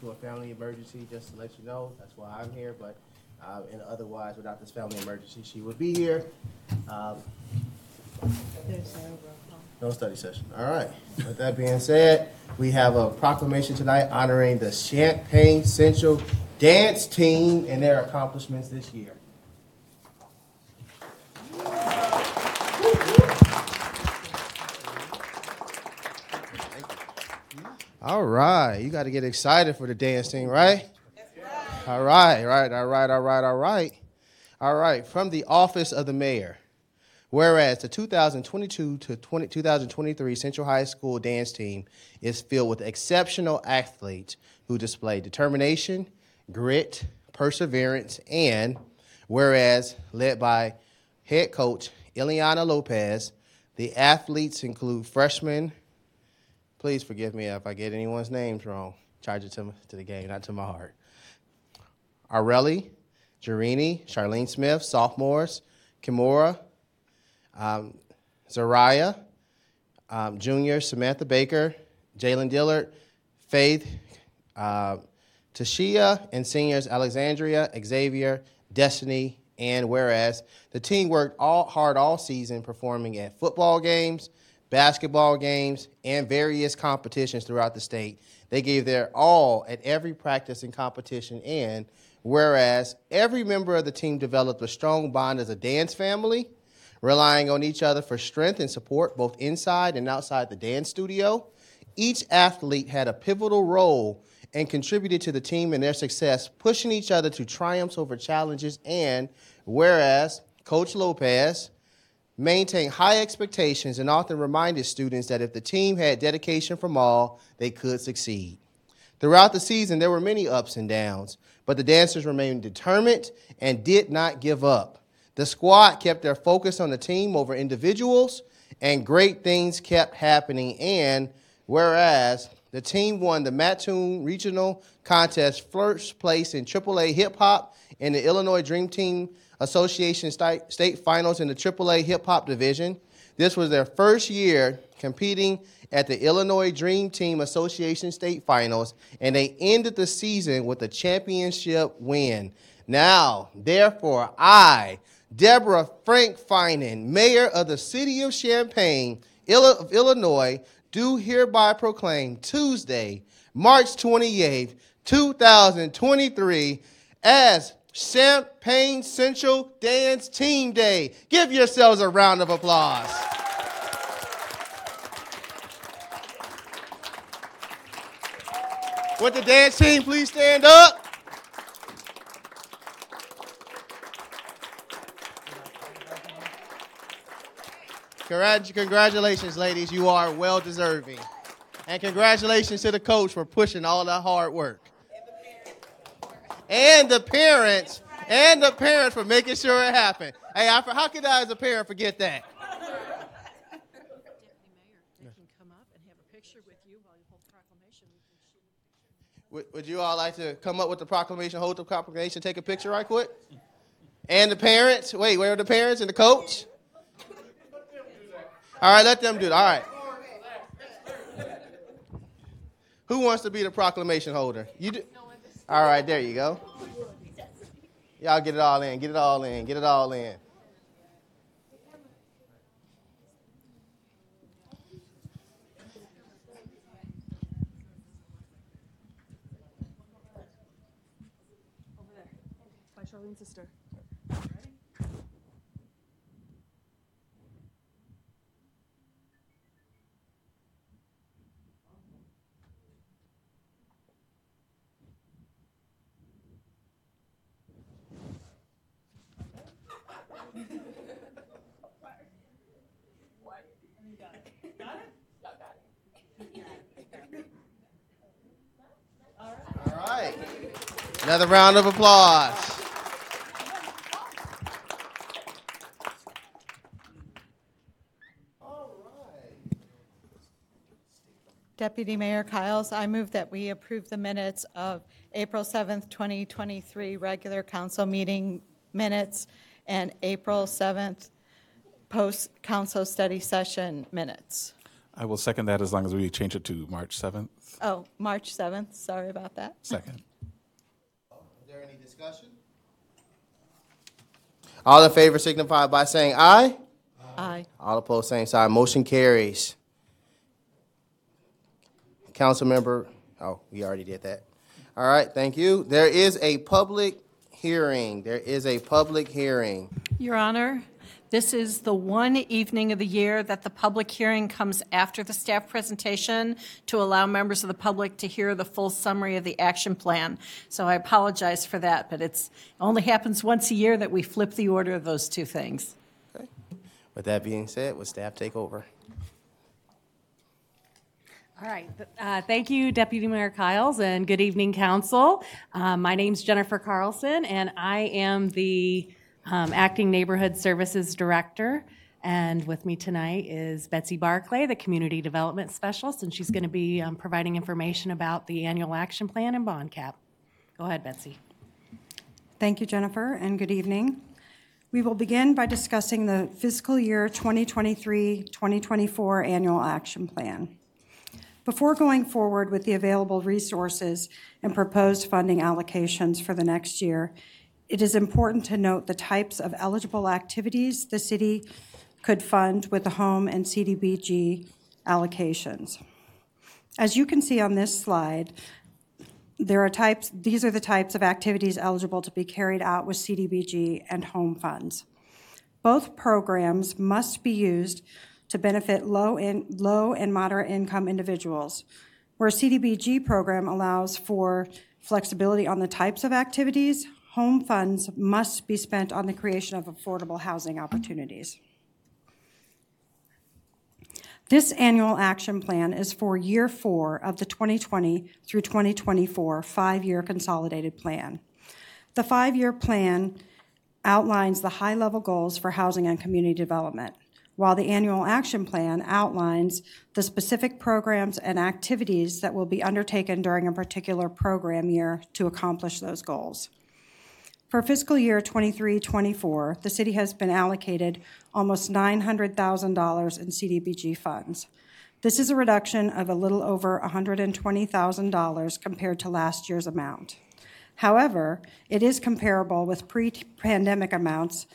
to a family emergency, just to let you know. That's why I'm here, but, uh, and otherwise, without this family emergency, she would be here. Um, No study session. All right. With that being said, we have a proclamation tonight honoring the Champaign Central Dance Team and their accomplishments this year. All right, you got to get excited for the dance team, right? All right, right, all right, all right, all right. All right, from the office of the mayor. Whereas the 2022 to 20, 2023 Central High School dance team is filled with exceptional athletes who display determination, grit, perseverance, and whereas led by head coach Ileana Lopez, the athletes include freshmen. Please forgive me if I get anyone's names wrong. Charge it to, to the game, not to my heart. Areli, Jerini, Charlene Smith, sophomores, Kimura, um, Zariah, um, junior Samantha Baker, Jalen Dillard, Faith, uh, Tashia, and seniors Alexandria, Xavier, Destiny, and whereas the team worked all hard all season performing at football games, basketball games, and various competitions throughout the state. They gave their all at every practice and competition, and whereas every member of the team developed a strong bond as a dance family, relying on each other for strength and support both inside and outside the dance studio. Each athlete had a pivotal role and contributed to the team and their success, pushing each other to triumphs over challenges. And whereas Coach Lopez maintained high expectations and often reminded students that if the team had dedication from all, they could succeed. Throughout the season, there were many ups and downs, but the dancers remained determined and did not give up. The squad kept their focus on the team over individuals, and great things kept happening. And whereas the team won the Mattoon Regional Contest first place in AAA Hip Hop and the Illinois Drill Team Association State Finals in the AAA Hip Hop Division. This was their first year competing at the Illinois Drill Team Association State Finals, and they ended the season with a championship win. Now, therefore, I, Deborah Frank Feinen, Mayor of the City of Champaign, of Illinois, do hereby proclaim Tuesday, March 28th, 2023, as Champaign Central Dance Team Day. Give yourselves a round of applause. Would the dance team please stand up? Congratulations, ladies. You are well deserving. And congratulations to the coach for pushing all that hard work. And the parents, and the parents for making sure it happened. Hey, I, how could I, as a parent, forget that? Would, would you all like to come up with the proclamation, hold the proclamation, take a picture right quick? And the parents? Wait, where are the parents and the coach? All right, let them do it. All right. Who wants to be the proclamation holder? You do. All right, there you go. Y'all get it all in. Get it all in. Get it all in. By Charlene's sister. All right. Another round of applause. Deputy Mayor Kyles, I move that we approve the minutes of April 7th, 2023 regular council meeting minutes and April 7th post-council study session minutes. I will second that as long as we change it to March 7th. Oh, March 7th, sorry about that. Second. There any discussion? All in favor signify by saying aye. Aye. All opposed, same side. Motion carries. Councilmember, oh, we already did that. All right, thank you. There is a public hearing. There is a public hearing. Your Honor, this is the one evening of the year that the public hearing comes after the staff presentation to allow members of the public to hear the full summary of the action plan. So I apologize for that, but it's, only happens once a year that we flip the order of those two things. With that being said, would staff take over? All right. Uh, Thank you, Deputy Mayor Kyles, and good evening, council. Uh, My name's Jennifer Carlson, and I am the um, Acting Neighborhood Services Director. And with me tonight is Betsy Barclay, the Community Development Specialist, and she's going to be um, providing information about the annual action plan and bond cap. Go ahead, Betsy. Thank you, Jennifer, and good evening. We will begin by discussing the fiscal year 2023-2024 annual action plan. Before going forward with the available resources and proposed funding allocations for the next year, it is important to note the types of eligible activities the city could fund with the home and CDBG allocations. As you can see on this slide, there are types, these are the types of activities eligible to be carried out with CDBG and home funds. Both programs must be used to benefit low in, low and moderate income individuals. Where CDBG program allows for flexibility on the types of activities, home funds must be spent on the creation of affordable housing opportunities. This annual action plan is for year four of the 2020 through 2024 five-year consolidated plan. The five-year plan outlines the high-level goals for housing and community development, while the annual action plan outlines the specific programs and activities that will be undertaken during a particular program year to accomplish those goals. For fiscal year 23-24, the city has been allocated almost $900,000 in CDBG funds. This is a reduction of a little over $120,000 compared to last year's amount. However, it is comparable with pre-pandemic amounts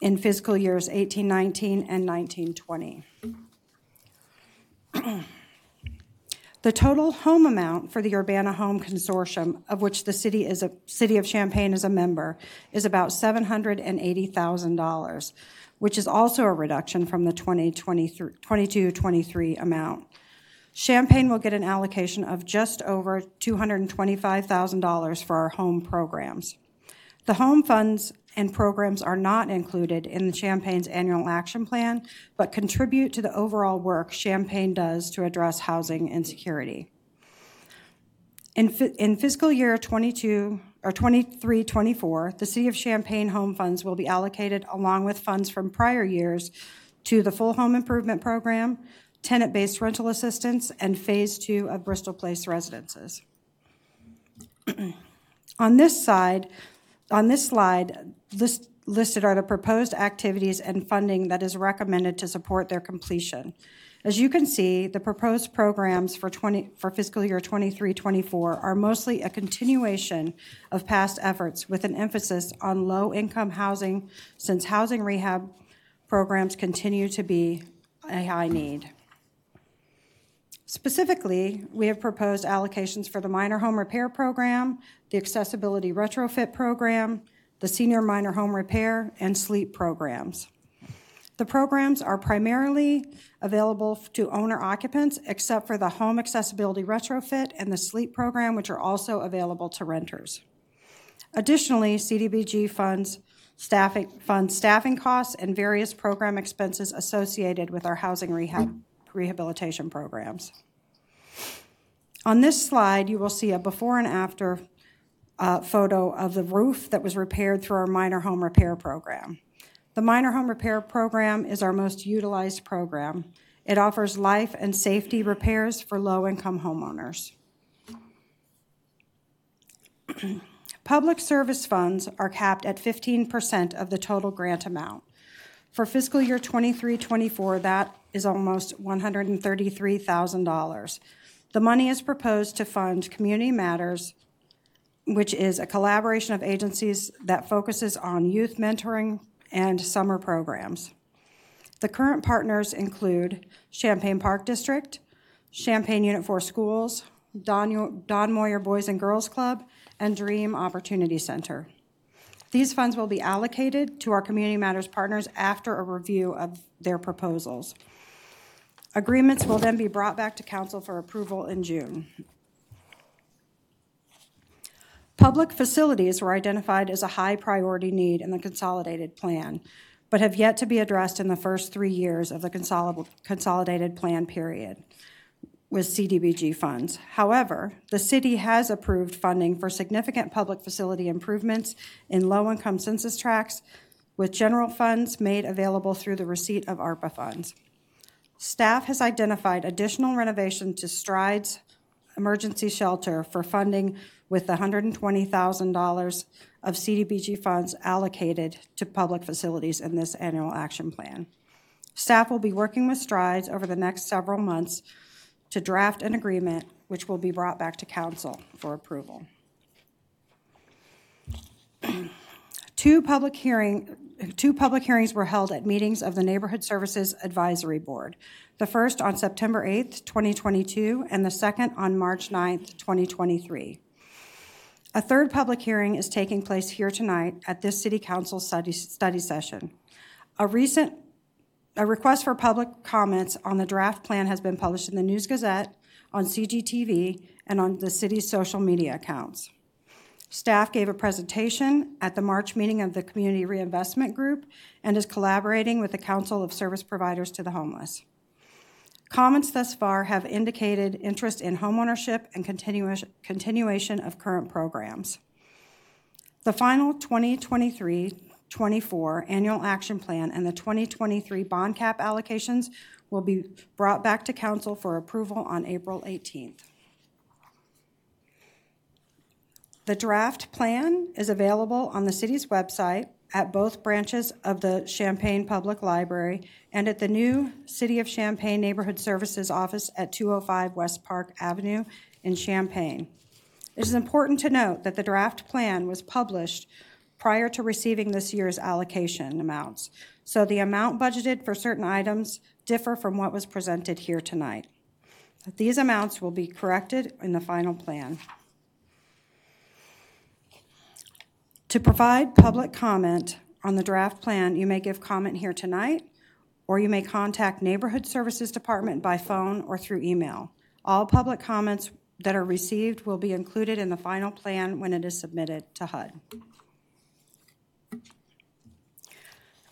in fiscal years 18-19 and 19-20. The total home amount for the Urbana Home Consortium, of which the city is a, City of Champaign is a member, is about $780,000, which is also a reduction from the 22-23 amount. Champaign will get an allocation of just over $225,000 for our home programs. The home funds and programs are not included in the Champaign's annual action plan, but contribute to the overall work Champaign does to address housing insecurity. In, fi- in fiscal year 22 or 23 24, the City of Champaign home funds will be allocated along with funds from prior years to the Full Home Improvement Program, tenant based rental assistance, and Phase Two of Bristol Place residences. On this side, on this slide, list, listed are the proposed activities and funding that is recommended to support their completion. As you can see, the proposed programs for 20, for fiscal year 23-24 are mostly a continuation of past efforts with an emphasis on low-income housing since housing rehab programs continue to be a high need. Specifically, we have proposed allocations for the minor home repair program, the accessibility retrofit program, the senior minor home repair, and sleep programs. The programs are primarily available to owner occupants, except for the home accessibility retrofit and the sleep program, which are also available to renters. Additionally, CDBG funds staffing, funds staffing costs and various program expenses associated with our housing rehab, rehabilitation programs. On this slide, you will see a before and after uh, photo of the roof that was repaired through our minor home repair program. The minor home repair program is our most utilized program. It offers life and safety repairs for low income homeowners. Public service funds are capped at 15% of the total grant amount. For fiscal year 23-24, that is almost $133,000. The money is proposed to fund Community Matters, which is a collaboration of agencies that focuses on youth mentoring and summer programs. The current partners include Champaign Park District, Champaign Unit 4 Schools, Don Don Moyer Boys and Girls Club, and Dream Opportunity Center. These funds will be allocated to our Community Matters partners after a review of their proposals. Agreements will then be brought back to council for approval in June. Public facilities were identified as a high priority need in the consolidated plan, but have yet to be addressed in the first three years of the consoli- consolidated plan period with CDBG funds. However, the city has approved funding for significant public facility improvements in low-income census tracts with general funds made available through the receipt of ARPA funds. Staff has identified additional renovation to Strides Emergency Shelter for funding with the $120,000 of CDBG funds allocated to public facilities in this annual action plan. Staff will be working with Strides over the next several months to draft an agreement which will be brought back to council for approval. Two public hearing, two public hearings were held at meetings of the Neighborhood Services Advisory Board. The first on September 8th, 2022, and the second on March 9th, 2023. A third public hearing is taking place here tonight at this City Council study, study session. A recent a request for public comments on the draft plan has been published in the News Gazette, on CGTV, and on the city's social media accounts. Staff gave a presentation at the March meeting of the Community Reinvestment Group and is collaborating with the Council of Service Providers to the Homeless. Comments thus far have indicated interest in homeownership and continuation, continuation of current programs. The final 2023 24 annual action plan and the 2023 bond cap allocations will be brought back to council for approval on April 18th. The draft plan is available on the city's website at both branches of the Champaign Public Library and at the new City of Champaign Neighborhood Services Office at 205 West Park Avenue in Champaign. It is important to note that the draft plan was published prior to receiving this year's allocation amounts. So the amount budgeted for certain items differ from what was presented here tonight. These amounts will be corrected in the final plan. To provide public comment on the draft plan, you may give comment here tonight, or you may contact Neighborhood Services Department by phone or through email. All public comments that are received will be included in the final plan when it is submitted to HUD.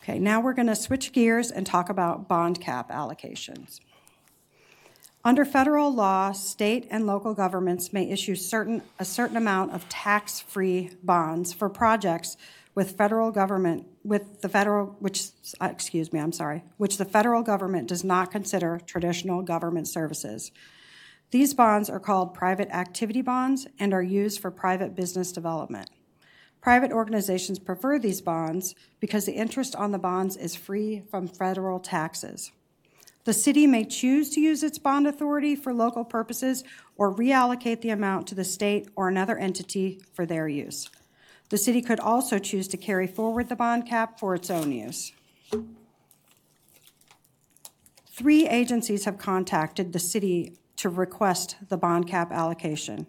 Okay, now we're going to switch gears and talk about bond cap allocations. Under federal law, state and local governments may issue certain, a certain amount of tax-free bonds for projects with federal government, with the federal, which, uh, excuse me, I'm sorry, which the federal government does not consider traditional government services. These bonds are called private activity bonds and are used for private business development. Private organizations prefer these bonds because the interest on the bonds is free from federal taxes. The city may choose to use its bond authority for local purposes or reallocate the amount to the state or another entity for their use. The city could also choose to carry forward the bond cap for its own use. Three agencies have contacted the city to request the bond cap allocation.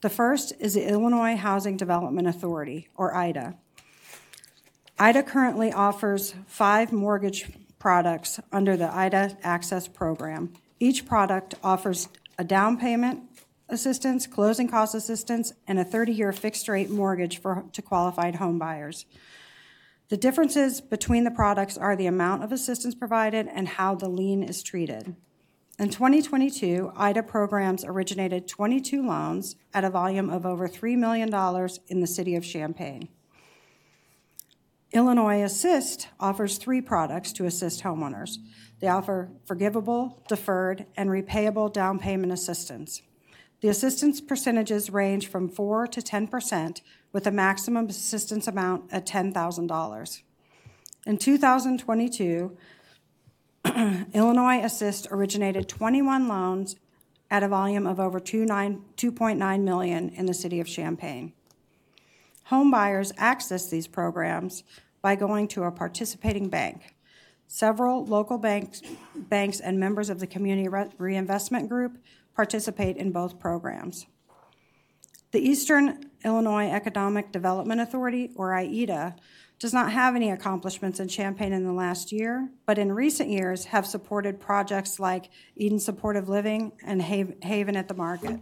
The first is the Illinois Housing Development Authority, or IHDA. IHDA currently offers five mortgage products under the IHDA Access Program. Each product offers a down payment assistance, closing cost assistance, and a 30-year fixed-rate mortgage for, to qualified home buyers. The differences between the products are the amount of assistance provided and how the lien is treated. In 2022, IHDA programs originated 22 loans at a volume of over $3 million in the city of Champaign. Illinois Assist offers three products to assist homeowners. They offer forgivable, deferred, and repayable down payment assistance. The assistance percentages range from 4 to 10%, with a maximum assistance amount at $10,000. In 2022, Illinois Assist originated 21 loans at a volume of over 29 2.9 million in the city of Champaign. Home buyers access these programs by going to a participating bank. Several local banks, banks and members of the Community Re- Reinvestment Group participate in both programs. The Eastern Illinois Economic Development Authority, or IEDA, does not have any accomplishments in Champaign in the last year, but in recent years have supported projects like Eden Supportive Living and Haven at the Market.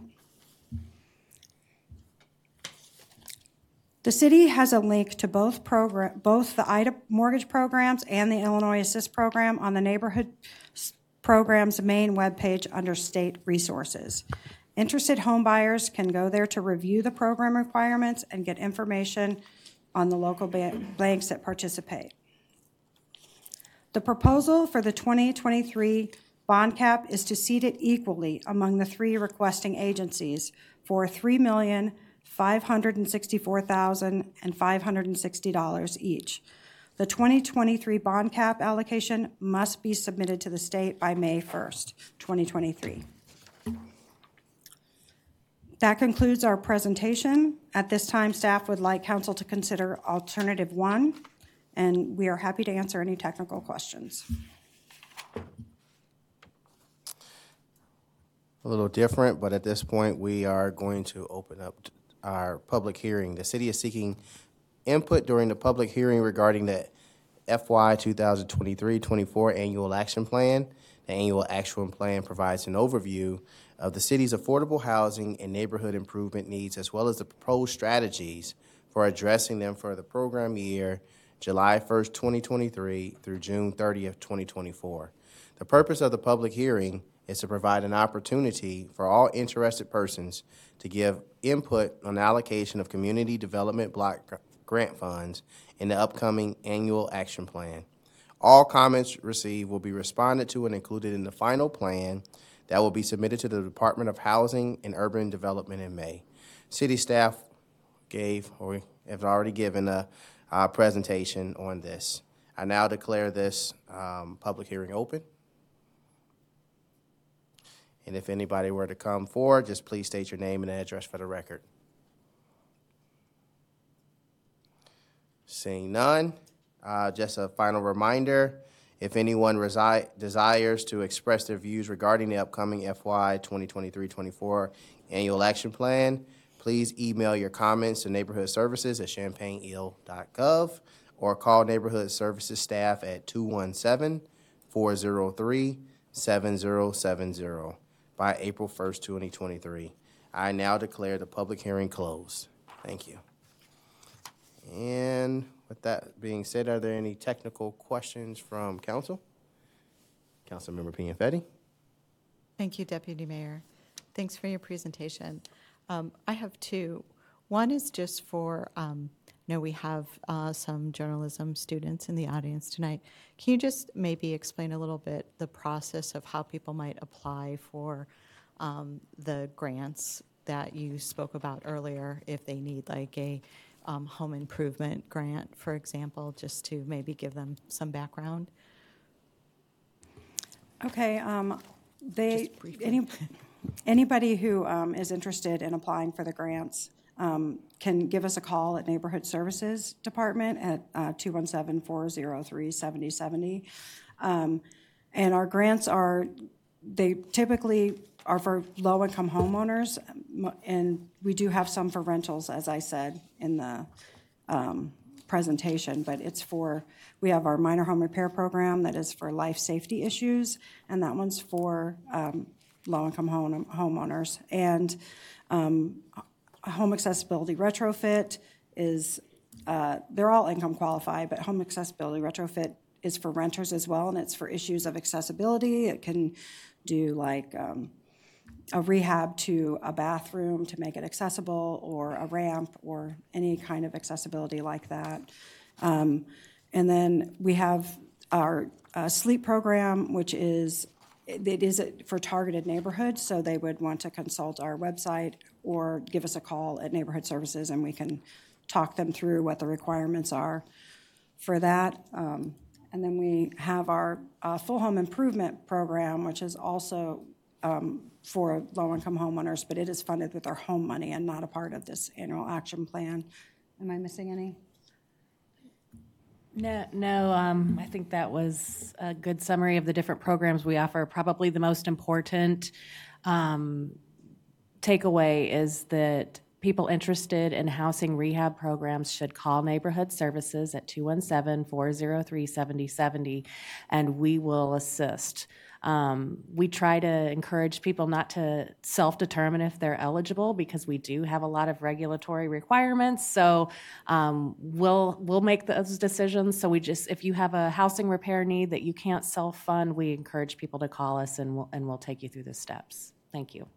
The city has a link to both program, both the IHDA mortgage programs and the Illinois Assist program on the neighborhood program's main webpage under state resources. Interested homebuyers can go there to review the program requirements and get information on the local ba- banks that participate. The proposal for the 2023 bond cap is to seat it equally among the three requesting agencies for $3,564,560 each. The 2023 bond cap allocation must be submitted to the state by May 1st, 2023. That concludes our presentation. At this time, staff would like council to consider alternative one, and we are happy to answer any technical questions. A little different, but at this point, we are going to open up our public hearing. The city is seeking input during the public hearing regarding the FY 2023-24 Annual Action Plan. The Annual Action Plan provides an overview of the city's affordable housing and neighborhood improvement needs, as well as the proposed strategies for addressing them for the program year July 1st, 2023 through June 30th, 2024. The purpose of the public hearing is to provide an opportunity for all interested persons to give input on allocation of community development block gr- grant funds in the upcoming annual action plan. All comments received will be responded to and included in the final plan that will be submitted to the Department of Housing and Urban Development in May. City staff gave, or have already given a, presentation on this. I now declare this um, public hearing open. And if anybody were to come forward, just please state your name and address for the record. Seeing none, uh, just a final reminder, if anyone resi- desires to express their views regarding the upcoming FY 2023-24 Annual Action Plan, please email your comments to neighborhood services at champaignil.gov or call neighborhood services staff at 217-403-7070 by April 1st, 2023. I now declare the public hearing closed. Thank you. And with that being said, are there any technical questions from council? Councilmember Pianfetti? Thank you, Deputy Mayor. Thanks for your presentation. Um, I have two. One is just for, um, know we have uh, some journalism students in the audience tonight. Can you just maybe explain a little bit the process of how people might apply for um, the grants that you spoke about earlier, if they need like a um, home improvement grant, for example, just to maybe give them some background? Okay, um, they, Just briefly. any, anybody who, um, is interested in applying for the grants, um, can give us a call at Neighborhood Services Department at, uh, two one seven four zero three seventy seventy. Um, and our grants are, they typically are for low-income homeowners, and we do have some for rentals, as I said in the, presentation, but it's for, we have our minor home repair program that is for life safety issues, and that one's for um, low-income home- homeowners. And um, home accessibility retrofit is, uh, they're all income qualified, but home accessibility retrofit is for renters as well, and it's for issues of accessibility. It can do like um, a rehab to a bathroom to make it accessible, or a ramp, or any kind of accessibility like that. Um, And then we have our uh, sleep program, which is, it is for targeted neighborhoods, so they would want to consult our website or give us a call at Neighborhood Services, and we can talk them through what the requirements are. for that. Um, And then we have our uh, full home improvement program, which is also um, for low-income homeowners, but it is funded with our home money and not a part of this annual action plan. Am I missing any? No, no, um, I think that was a good summary of the different programs we offer. Probably the most important um, takeaway is that people interested in housing rehab programs should call Neighborhood Services at 217-403-7070, and we will assist. Um, we try to encourage people not to self-determine if they're eligible because we do have a lot of regulatory requirements. So um, we'll we'll make those decisions. So we just if you have a housing repair need that you can't self-fund, we encourage people to call us and we'll, and we'll take you through the steps. Thank you.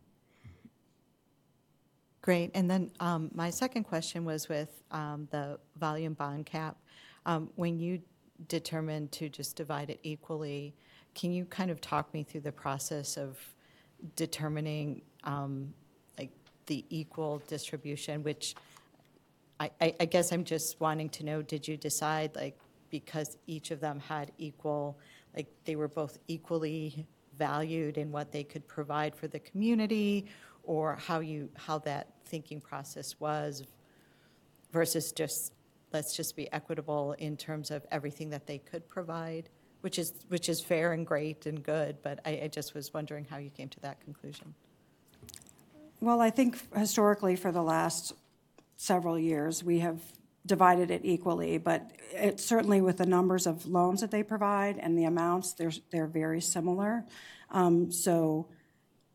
Great. And then um, my second question was with um, the volume bond cap. Um, When you determined to just divide it equally, can you kind of talk me through the process of determining um, like the equal distribution, which I, I I guess I'm just wanting to know, did you decide like because each of them had equal, like they were both equally valued in what they could provide for the community? Or how you, how that thinking process was versus just, let's just be equitable in terms of everything that they could provide? Which is, which is fair and great and good, but I, I just was wondering how you came to that conclusion. Well, I think historically, for the last several years, we have divided it equally, but it certainly with the numbers of loans that they provide and the amounts, they're, they're very similar. Um, So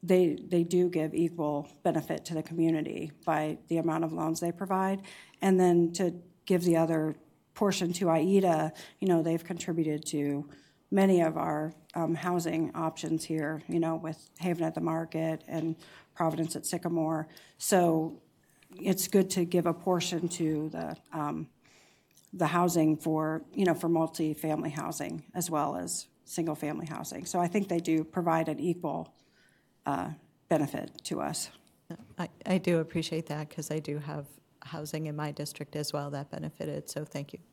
they, they do give equal benefit to the community by the amount of loans they provide. And then to give the other portion to AIDA, you know, they've contributed to many of our um, housing options here, you know, with Haven at the Market and Providence at Sycamore. So it's good to give a portion to the, um, the housing for, you know, for multifamily housing as well as single-family housing. So I think they do provide an equal uh, benefit to us. I, I do appreciate that because I do have housing in my district as well that benefited, so thank you.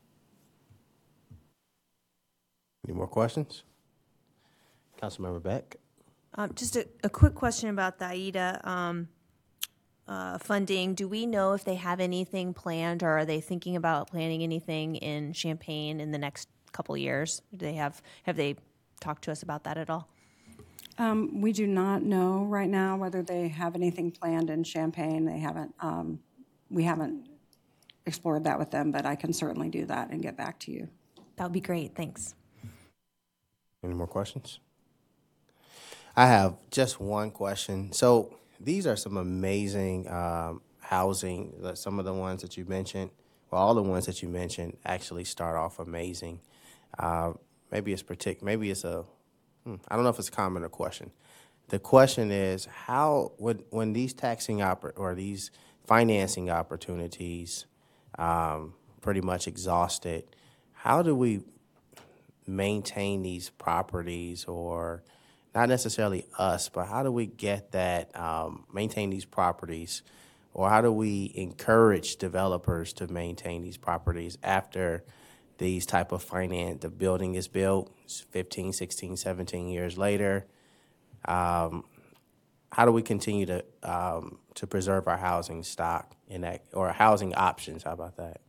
Any more questions? Councilmember Beck? Um, just a, a quick question about the AIDA um, uh, funding. Do we know if they have anything planned, or are they thinking about planning anything in Champaign in the next couple years? Do they have have they talked to us about that at all? Um, We do not know right now whether they have anything planned in Champaign. They haven't, um, we haven't explored that with them, but I can certainly do that and get back to you. That would be great. Thanks. Any more questions? I have just one question. So these are some amazing um, housing. Some of the ones that you mentioned, well, all the ones that you mentioned actually start off amazing. Uh, maybe it's partic- Maybe it's a. hmm, I don't know if it's a comment or question. The question is how when when these taxing oppor- or these financing opportunities um, pretty much exhausted, how do we maintain these properties or not necessarily us, but how do we get that, um, maintain these properties? Or how do we encourage developers to maintain these properties after these type of finance, the building is built it's 15, 16, 17 years later? Um, how do we continue to, um, to preserve our housing stock in that, or housing options, how about that?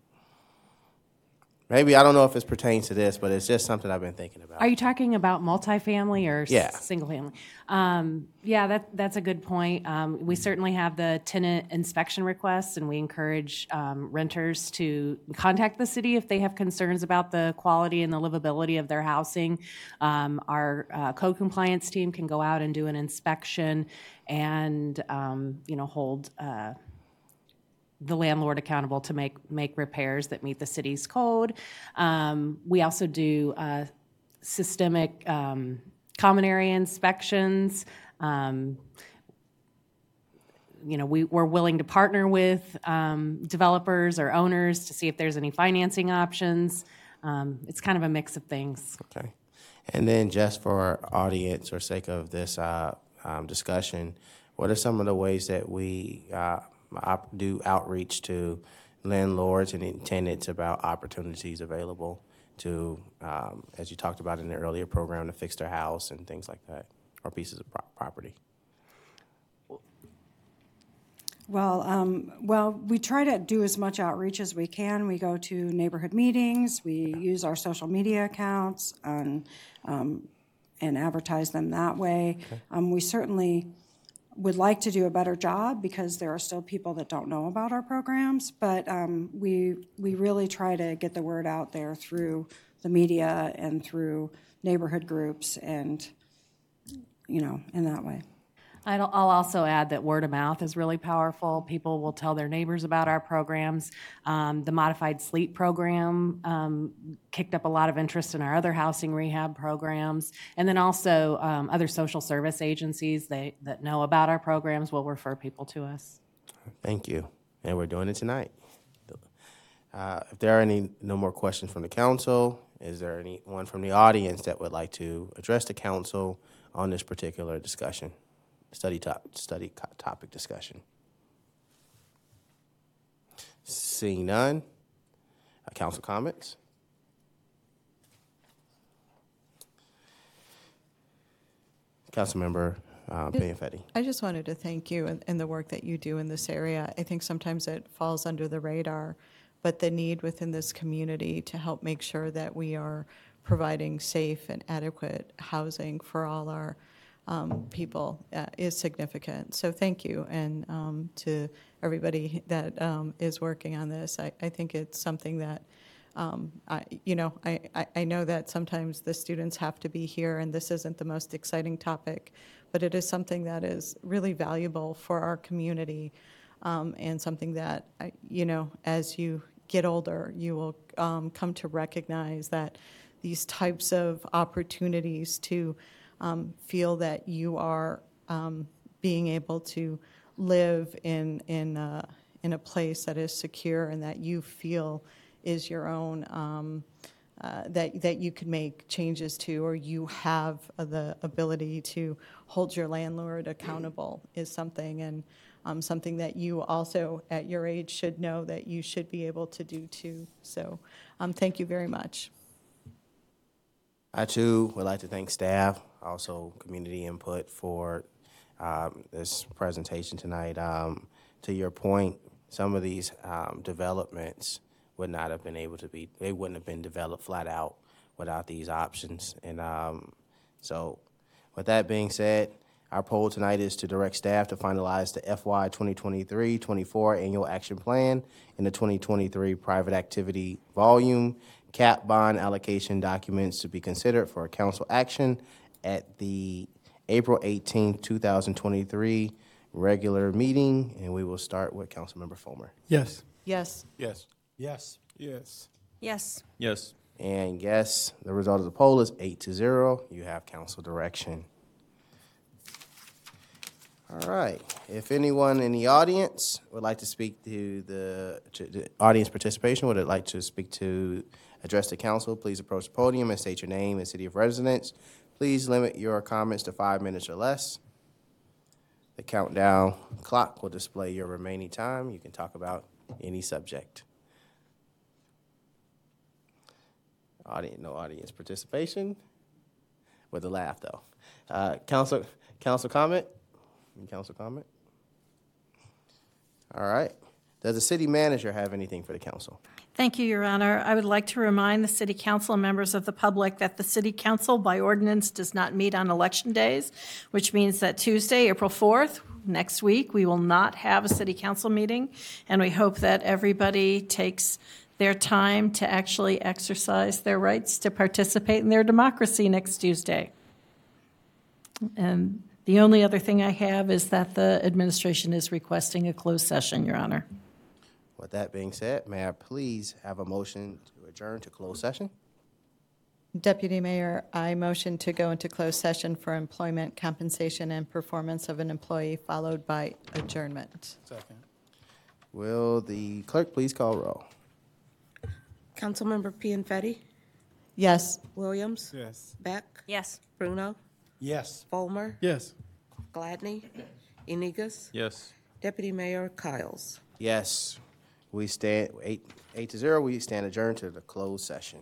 Maybe, I don't know if it pertains to this, but it's just something I've been thinking about. Are you talking about multifamily or s- Yeah. single family? Um, yeah, that, that's a good point. Um, we certainly have the tenant inspection requests, and we encourage um, renters to contact the city if they have concerns about the quality and the livability of their housing. Um, our uh, code compliance team can go out and do an inspection and um, you know hold. Uh, the landlord accountable to make make repairs that meet the city's code. Um, we also do uh, systemic um, common area inspections. Um, you know, we, we're willing to partner with um, developers or owners to see if there's any financing options. Um, it's kind of a mix of things. Okay. And then just for our audience or sake of this uh, um, discussion, what are some of the ways that we uh, op- do outreach to landlords and tenants about opportunities available to, um, as you talked about in the earlier program, to fix their house and things like that, or pieces of pro- property. Well, um, well, we try to do as much outreach as we can. We go to neighborhood meetings, we use our social media accounts and, um, and advertise them that way. Um, we certainly would like to do a better job because there are still people that don't know about our programs, but, um, we, we really try to get the word out there through the media and through neighborhood groups and, you know, in that way. I'll also add that word of mouth is really powerful. People will tell their neighbors about our programs. Um, The modified sleep program um, kicked up a lot of interest in our other housing rehab programs. And then also um, other social service agencies they- that know about our programs will refer people to us. Thank you. And we're doing it tonight. Uh, If there are any, no more questions from the council, is there anyone from the audience that would like to address the council on this particular discussion? Study top, study topic discussion? Seeing none, uh, council comments? Councilmember uh, Pianfetti. I just wanted to thank you and, and the work that you do in this area. I think sometimes it falls under the radar, but the need within this community to help make sure that we are providing safe and adequate housing for all our um, people uh, is significant. So thank you, and um, to everybody that um, is working on this. I, I think it's something that um, I, you know, I, I, I know that sometimes the students have to be here, and this isn't the most exciting topic, but it is something that is really valuable for our community, um, and something that, I, you know, as you get older, you will um, come to recognize that these types of opportunities to um, feel that you are um, being able to live in in uh, in a place that is secure and that you feel is your own um, uh, that that you can make changes to or you have the ability to hold your landlord accountable is something and um, something that you also at your age should know that you should be able to do too. So um, thank you very much. I too would like to thank staff, also community input for um, this presentation tonight. Um, to your point, some of these um, developments would not have been able to be, they wouldn't have been developed flat out without these options. And um, so, with that being said, our poll tonight is to direct staff to finalize the FY 2023-24 annual action plan and the 2023 private activity volume cap bond allocation documents to be considered for council action at the April 18, 2023 regular meeting. And we will start with Councilmember Foellmer. Yes. Yes. Yes. Yes. Yes. Yes. Yes. And yes, the result of the poll is eight to zero. You have council direction. All right. If anyone in the audience would like to speak to the, to the audience participation, would it like to speak to, address the council, please approach the podium and state your name and city of residence. Please limit your comments to five minutes or less. The countdown clock will display your remaining time. You can talk about any subject. Audience, no audience participation. With a laugh, though. Uh, council, council comment? Council comment? All right. Does the city manager have anything for the council? Thank you, Your Honor. I would like to remind the city council members of the public that the city council by ordinance does not meet on election days, which means that Tuesday, April 4th, next week, we will not have a city council meeting. And we hope that everybody takes their time to actually exercise their rights to participate in their democracy next Tuesday. And the only other thing I have is that the administration is requesting a closed session, Your Honor. With that being said, may I please have a motion to adjourn to closed session? Deputy Mayor, I motion to go into closed session for employment, compensation, and performance of an employee, followed by adjournment. Second. Will the clerk please call roll? Councilmember Pianfetti, Yes. Williams, Yes. Beck, Yes. Bruno, Yes. Foellmer, Yes. Gladney, Inigus, Yes. Deputy Mayor Kyles. Yes, we stand, eight, eight to zero, we stand adjourned to the closed session.